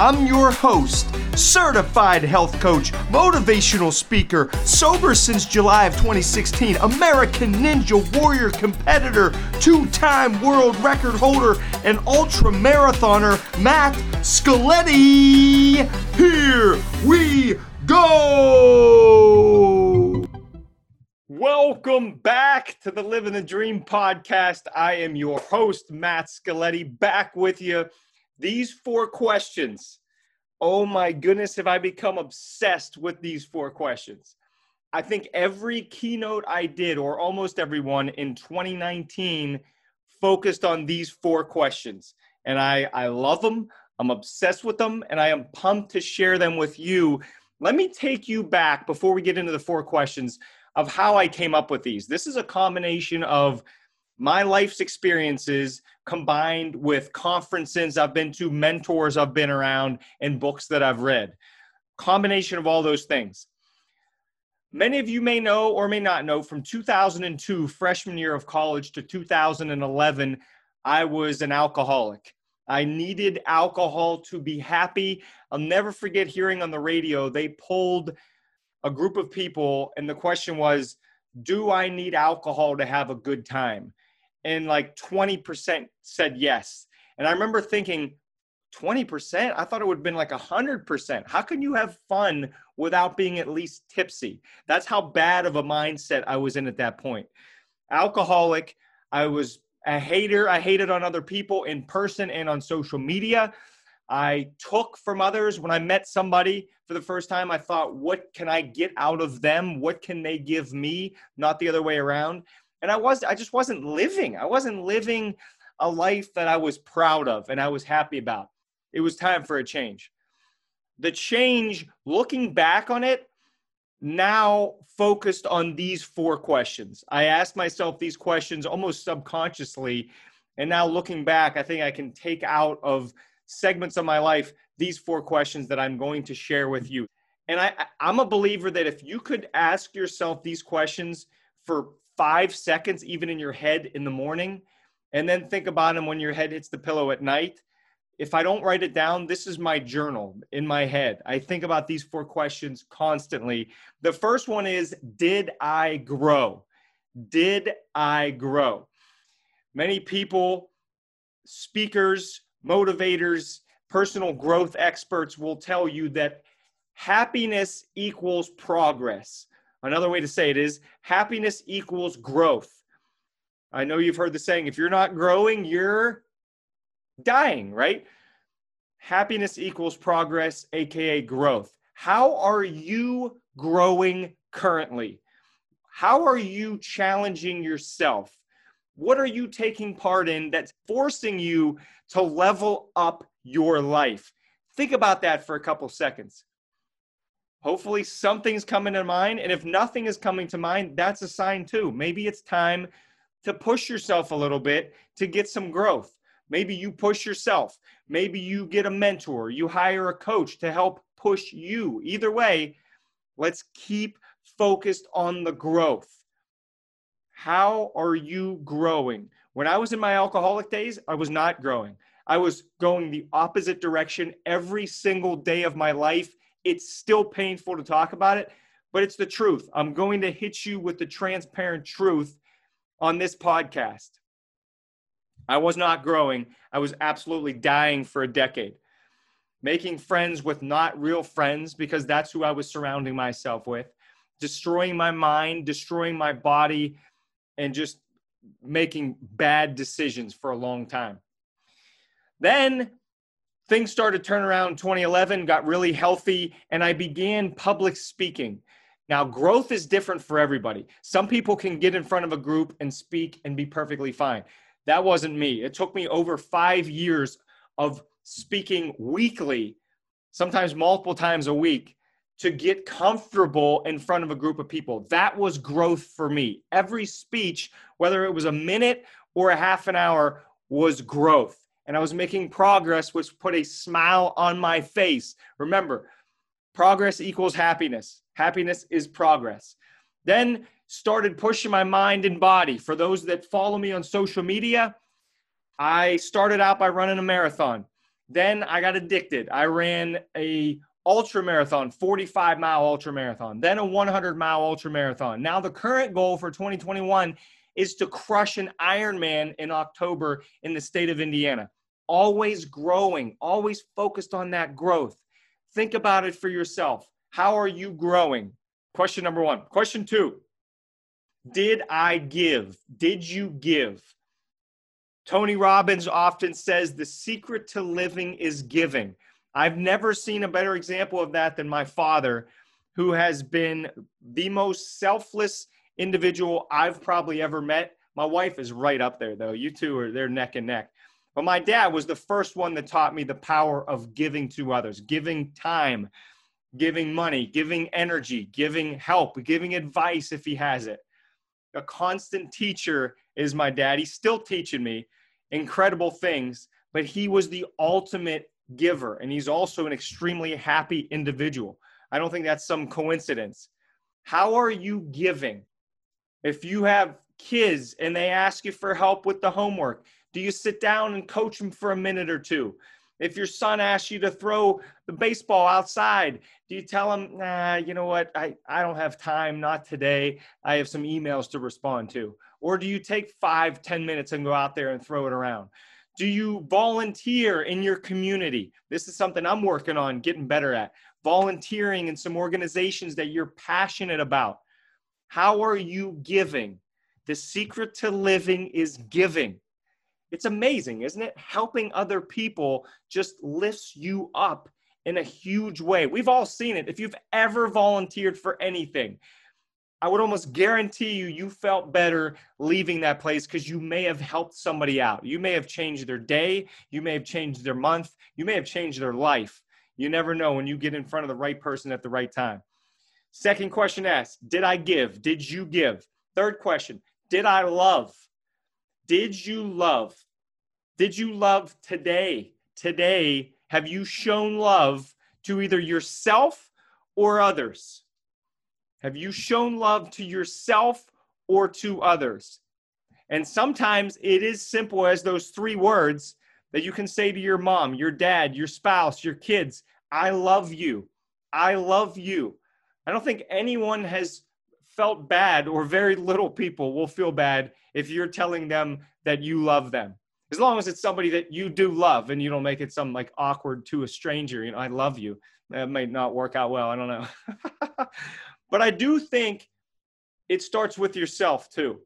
I'm your host, certified health coach, motivational speaker, sober since July of 2016, American Ninja Warrior competitor, two time world record holder, and ultra marathoner, Matt Scaletti. Here we go! Welcome back to the Living the Dream podcast. I am your host, Matt Scaletti, back with you. These four questions. Oh my goodness, have I become obsessed with these four questions? I think every keynote I did, or almost everyone in 2019, focused on these four questions. And I, I love them. I'm obsessed with them, and I am pumped to share them with you. Let me take you back before we get into the four questions of how I came up with these. This is a combination of my life's experiences combined with conferences I've been to, mentors I've been around, and books that I've read. Combination of all those things. Many of you may know or may not know from 2002, freshman year of college, to 2011, I was an alcoholic. I needed alcohol to be happy. I'll never forget hearing on the radio, they pulled a group of people, and the question was, Do I need alcohol to have a good time? And like 20% said yes. And I remember thinking, 20%? I thought it would have been like 100%. How can you have fun without being at least tipsy? That's how bad of a mindset I was in at that point. Alcoholic, I was a hater. I hated on other people in person and on social media. I took from others. When I met somebody for the first time, I thought, what can I get out of them? What can they give me? Not the other way around. And I was, I just wasn't living. I wasn't living a life that I was proud of and I was happy about. It was time for a change. The change, looking back on it, now focused on these four questions. I asked myself these questions almost subconsciously. And now looking back, I think I can take out of segments of my life these four questions that I'm going to share with you. And I, I'm a believer that if you could ask yourself these questions for five seconds, even in your head in the morning, and then think about them when your head hits the pillow at night, if I don't write it down, this is my journal in my head. I think about these four questions constantly. The first one is Did I grow? Did I grow? Many people, speakers, motivators, personal growth experts will tell you that happiness equals progress. Another way to say it is happiness equals growth. I know you've heard the saying if you're not growing, you're dying, right? Happiness equals progress, AKA growth. How are you growing currently? How are you challenging yourself? What are you taking part in that's forcing you to level up your life? Think about that for a couple seconds. Hopefully, something's coming to mind. And if nothing is coming to mind, that's a sign too. Maybe it's time to push yourself a little bit to get some growth. Maybe you push yourself. Maybe you get a mentor. You hire a coach to help push you. Either way, let's keep focused on the growth. How are you growing? When I was in my alcoholic days, I was not growing. I was going the opposite direction every single day of my life. It's still painful to talk about it, but it's the truth. I'm going to hit you with the transparent truth on this podcast. I was not growing. I was absolutely dying for a decade. Making friends with not real friends because that's who I was surrounding myself with. Destroying my mind, destroying my body, and just making bad decisions for a long time. Then things started to turn around in 2011, got really healthy, and I began public speaking. Now, growth is different for everybody. Some people can get in front of a group and speak and be perfectly fine. That wasn't me. It took me over five years of speaking weekly, sometimes multiple times a week, to get comfortable in front of a group of people. That was growth for me. Every speech, whether it was a minute or a half an hour, was growth. And I was making progress, which put a smile on my face. Remember, progress equals happiness. Happiness is progress. Then started pushing my mind and body. For those that follow me on social media, I started out by running a marathon. Then I got addicted. I ran a ultra marathon, 45 mile ultra marathon, then a 100 mile ultra marathon. Now the current goal for 2021 is to crush an Ironman in October in the state of Indiana. Always growing, always focused on that growth. Think about it for yourself. How are you growing? Question number one. Question two Did I give? Did you give? Tony Robbins often says the secret to living is giving. I've never seen a better example of that than my father, who has been the most selfless individual I've probably ever met. My wife is right up there, though. You two are there neck and neck. But my dad was the first one that taught me the power of giving to others, giving time, giving money, giving energy, giving help, giving advice if he has it. A constant teacher is my dad. He's still teaching me incredible things, but he was the ultimate giver. And he's also an extremely happy individual. I don't think that's some coincidence. How are you giving? If you have kids and they ask you for help with the homework, do you sit down and coach them for a minute or two? If your son asks you to throw the baseball outside, do you tell him, nah, you know what? I, I don't have time, not today. I have some emails to respond to. Or do you take five, ten minutes and go out there and throw it around? Do you volunteer in your community? This is something I'm working on getting better at. Volunteering in some organizations that you're passionate about. How are you giving? The secret to living is giving. It's amazing, isn't it? Helping other people just lifts you up in a huge way. We've all seen it. If you've ever volunteered for anything, I would almost guarantee you, you felt better leaving that place because you may have helped somebody out. You may have changed their day. You may have changed their month. You may have changed their life. You never know when you get in front of the right person at the right time. Second question asked Did I give? Did you give? Third question Did I love? Did you love? Did you love today? Today, have you shown love to either yourself or others? Have you shown love to yourself or to others? And sometimes it is simple as those three words that you can say to your mom, your dad, your spouse, your kids I love you. I love you. I don't think anyone has felt bad, or very little people will feel bad if you're telling them that you love them. As long as it's somebody that you do love and you don't make it some like awkward to a stranger, you know, I love you. That might not work out well. I don't know. But I do think it starts with yourself too.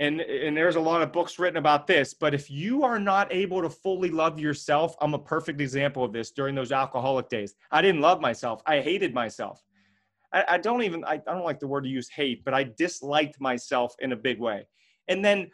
And, and there's a lot of books written about this. But if you are not able to fully love yourself, I'm a perfect example of this during those alcoholic days. I didn't love myself. I hated myself. I, I don't even, I, I don't like the word to use hate, but I disliked myself in a big way. And then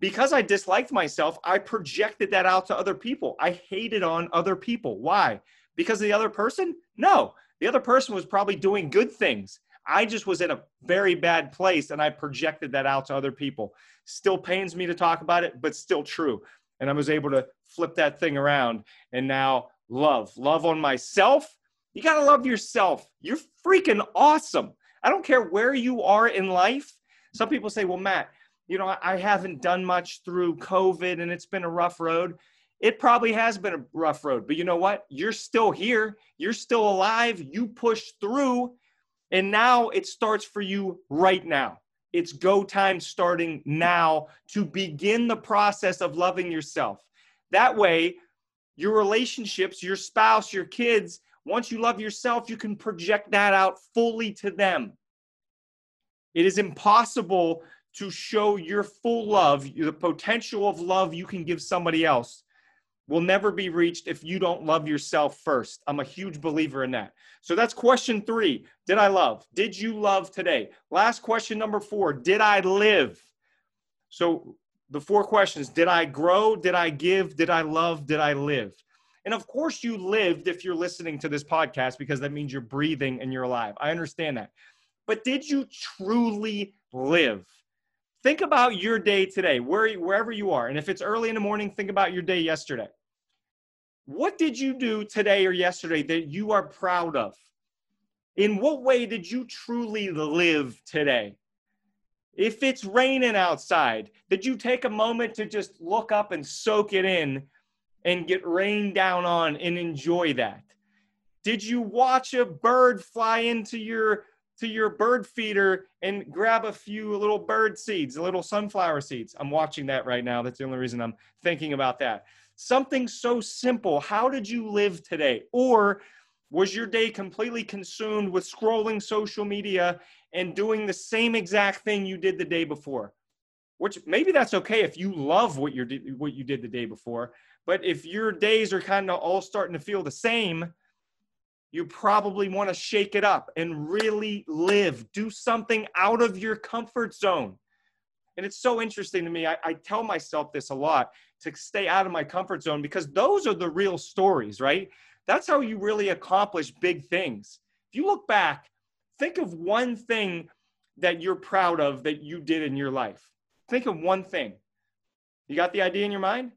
because I disliked myself, I projected that out to other people. I hated on other people. Why? Because of the other person? No, the other person was probably doing good things. I just was in a very bad place and I projected that out to other people. Still pains me to talk about it, but still true. And I was able to flip that thing around and now love, love on myself. You got to love yourself. You're freaking awesome. I don't care where you are in life. Some people say, well, Matt, you know, I haven't done much through COVID and it's been a rough road. It probably has been a rough road, but you know what? You're still here. You're still alive. You pushed through and now it starts for you right now. It's go time starting now to begin the process of loving yourself. That way, your relationships, your spouse, your kids, once you love yourself, you can project that out fully to them. It is impossible to show your full love, the potential of love you can give somebody else will never be reached if you don't love yourself first. I'm a huge believer in that. So that's question three. Did I love? Did you love today? Last question number four. Did I live? So the four questions Did I grow? Did I give? Did I love? Did I live? And of course, you lived if you're listening to this podcast because that means you're breathing and you're alive. I understand that. But did you truly live? Think about your day today, where, wherever you are. And if it's early in the morning, think about your day yesterday. What did you do today or yesterday that you are proud of? In what way did you truly live today? If it's raining outside, did you take a moment to just look up and soak it in and get rained down on and enjoy that? Did you watch a bird fly into your to your bird feeder and grab a few little bird seeds, a little sunflower seeds? I'm watching that right now. That's the only reason I'm thinking about that. Something so simple. How did you live today? Or was your day completely consumed with scrolling social media and doing the same exact thing you did the day before? Which maybe that's okay if you love what you what you did the day before, but if your days are kind of all starting to feel the same, you probably want to shake it up and really live. Do something out of your comfort zone. And it's so interesting to me. I, I, tell myself this a lot to stay out of my comfort zone because those are the real stories, right? That's how you really accomplish big things. If you look back, think of one thing that you're proud of that you did in your life. Think of one thing. You got the idea in your mind?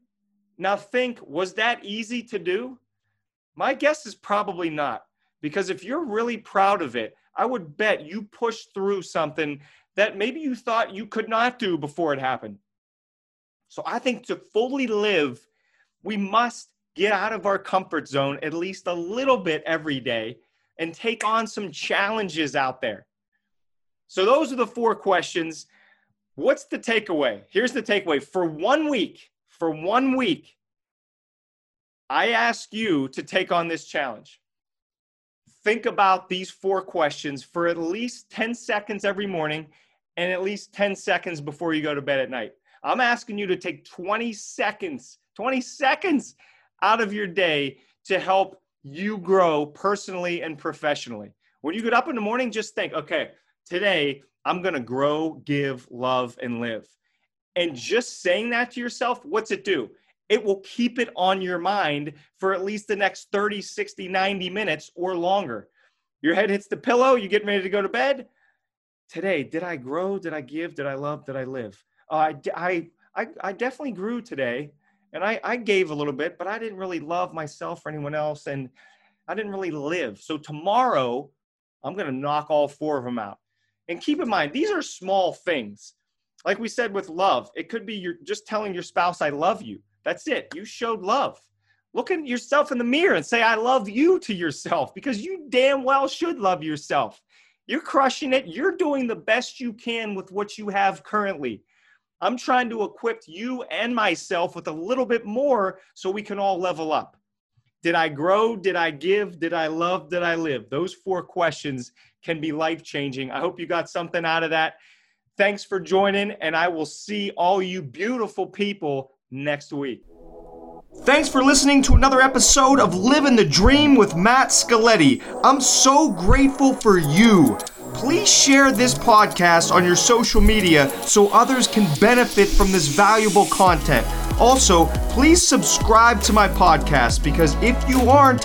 Now think, was that easy to do? My guess is probably not. Because if you're really proud of it, I would bet you pushed through something that maybe you thought you could not do before it happened. So I think to fully live, we must get out of our comfort zone at least a little bit every day and take on some challenges out there. So, those are the four questions. What's the takeaway? Here's the takeaway for one week, for one week, I ask you to take on this challenge. Think about these four questions for at least 10 seconds every morning and at least 10 seconds before you go to bed at night. I'm asking you to take 20 seconds, 20 seconds out of your day to help you grow personally and professionally. When you get up in the morning, just think, okay, today I'm going to grow, give, love, and live. And just saying that to yourself, what's it do? It will keep it on your mind for at least the next 30, 60, 90 minutes or longer. Your head hits the pillow, you're getting ready to go to bed. Today, did I grow? Did I give? Did I love? Did I live? Uh, I, I, I definitely grew today and I, I gave a little bit, but I didn't really love myself or anyone else, and I didn't really live. So tomorrow, I'm going to knock all four of them out. And keep in mind, these are small things. Like we said with love, it could be you're just telling your spouse, I love you. That's it. You showed love. Look at yourself in the mirror and say, I love you to yourself because you damn well should love yourself. You're crushing it. You're doing the best you can with what you have currently. I'm trying to equip you and myself with a little bit more so we can all level up. Did I grow? Did I give? Did I love? Did I live? Those four questions can be life changing. I hope you got something out of that. Thanks for joining, and I will see all you beautiful people next week. Thanks for listening to another episode of Living the Dream with Matt Scaletti. I'm so grateful for you. Please share this podcast on your social media so others can benefit from this valuable content. Also, please subscribe to my podcast because if you aren't,